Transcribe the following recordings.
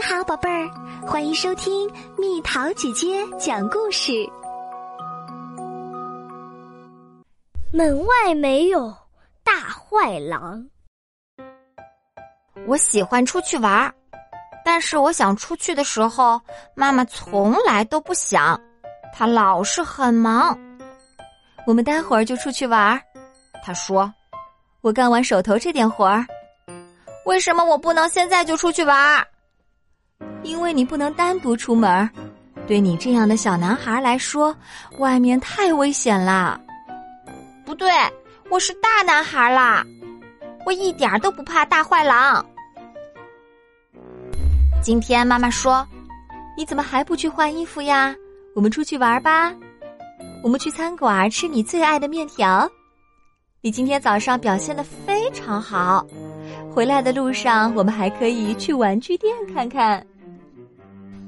你好，宝贝儿，欢迎收听蜜桃姐姐讲故事。门外没有大坏狼。我喜欢出去玩，但是我想出去的时候，妈妈从来都不想，她老是很忙。我们待会儿就出去玩，她说：“我干完手头这点活儿。”为什么我不能现在就出去玩？因为你不能单独出门，对你这样的小男孩来说，外面太危险啦。不对，我是大男孩啦，我一点都不怕大坏狼。今天妈妈说：“你怎么还不去换衣服呀？我们出去玩吧，我们去餐馆吃你最爱的面条。你今天早上表现的非常好。”回来的路上，我们还可以去玩具店看看。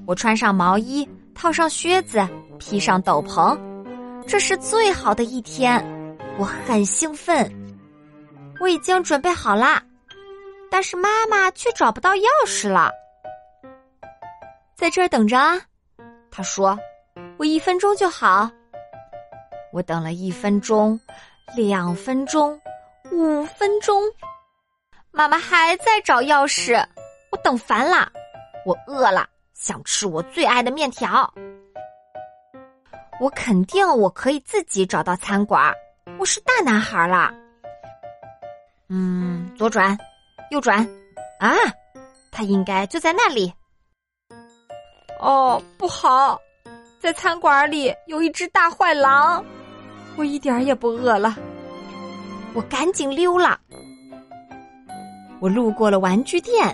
我穿上毛衣，套上靴子，披上斗篷，这是最好的一天。我很兴奋，我已经准备好啦。但是妈妈却找不到钥匙了，在这儿等着啊。她说：“我一分钟就好。”我等了一分钟，两分钟，五分钟。妈妈还在找钥匙，我等烦了。我饿了，想吃我最爱的面条。我肯定我可以自己找到餐馆，我是大男孩了。嗯，左转，右转，啊，他应该就在那里。哦，不好，在餐馆里有一只大坏狼。我一点也不饿了，我赶紧溜了。我路过了玩具店，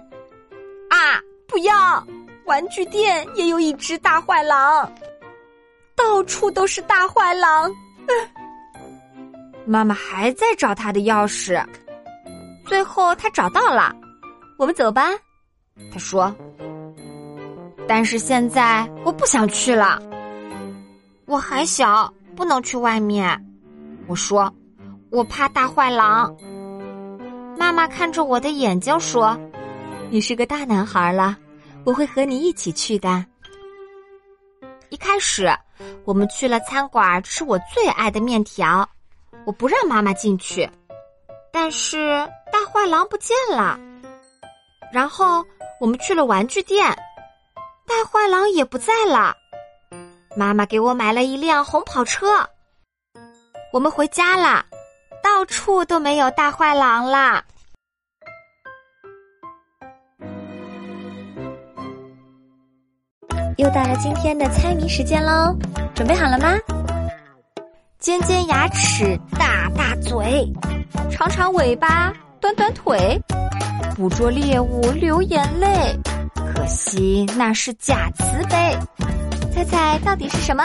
啊！不要！玩具店也有一只大坏狼，到处都是大坏狼。妈妈还在找她的钥匙，最后她找到了。我们走吧，她说。但是现在我不想去了，我还小，不能去外面。我说，我怕大坏狼。妈妈看着我的眼睛说：“你是个大男孩了，我会和你一起去的。”一开始，我们去了餐馆吃我最爱的面条，我不让妈妈进去。但是大坏狼不见了。然后我们去了玩具店，大坏狼也不在了。妈妈给我买了一辆红跑车。我们回家了。到处都没有大坏狼啦！又到了今天的猜谜时间喽，准备好了吗？尖尖牙齿，大大嘴，长长尾巴，短短腿，捕捉猎物流眼泪，可惜那是假慈悲。猜猜到底是什么？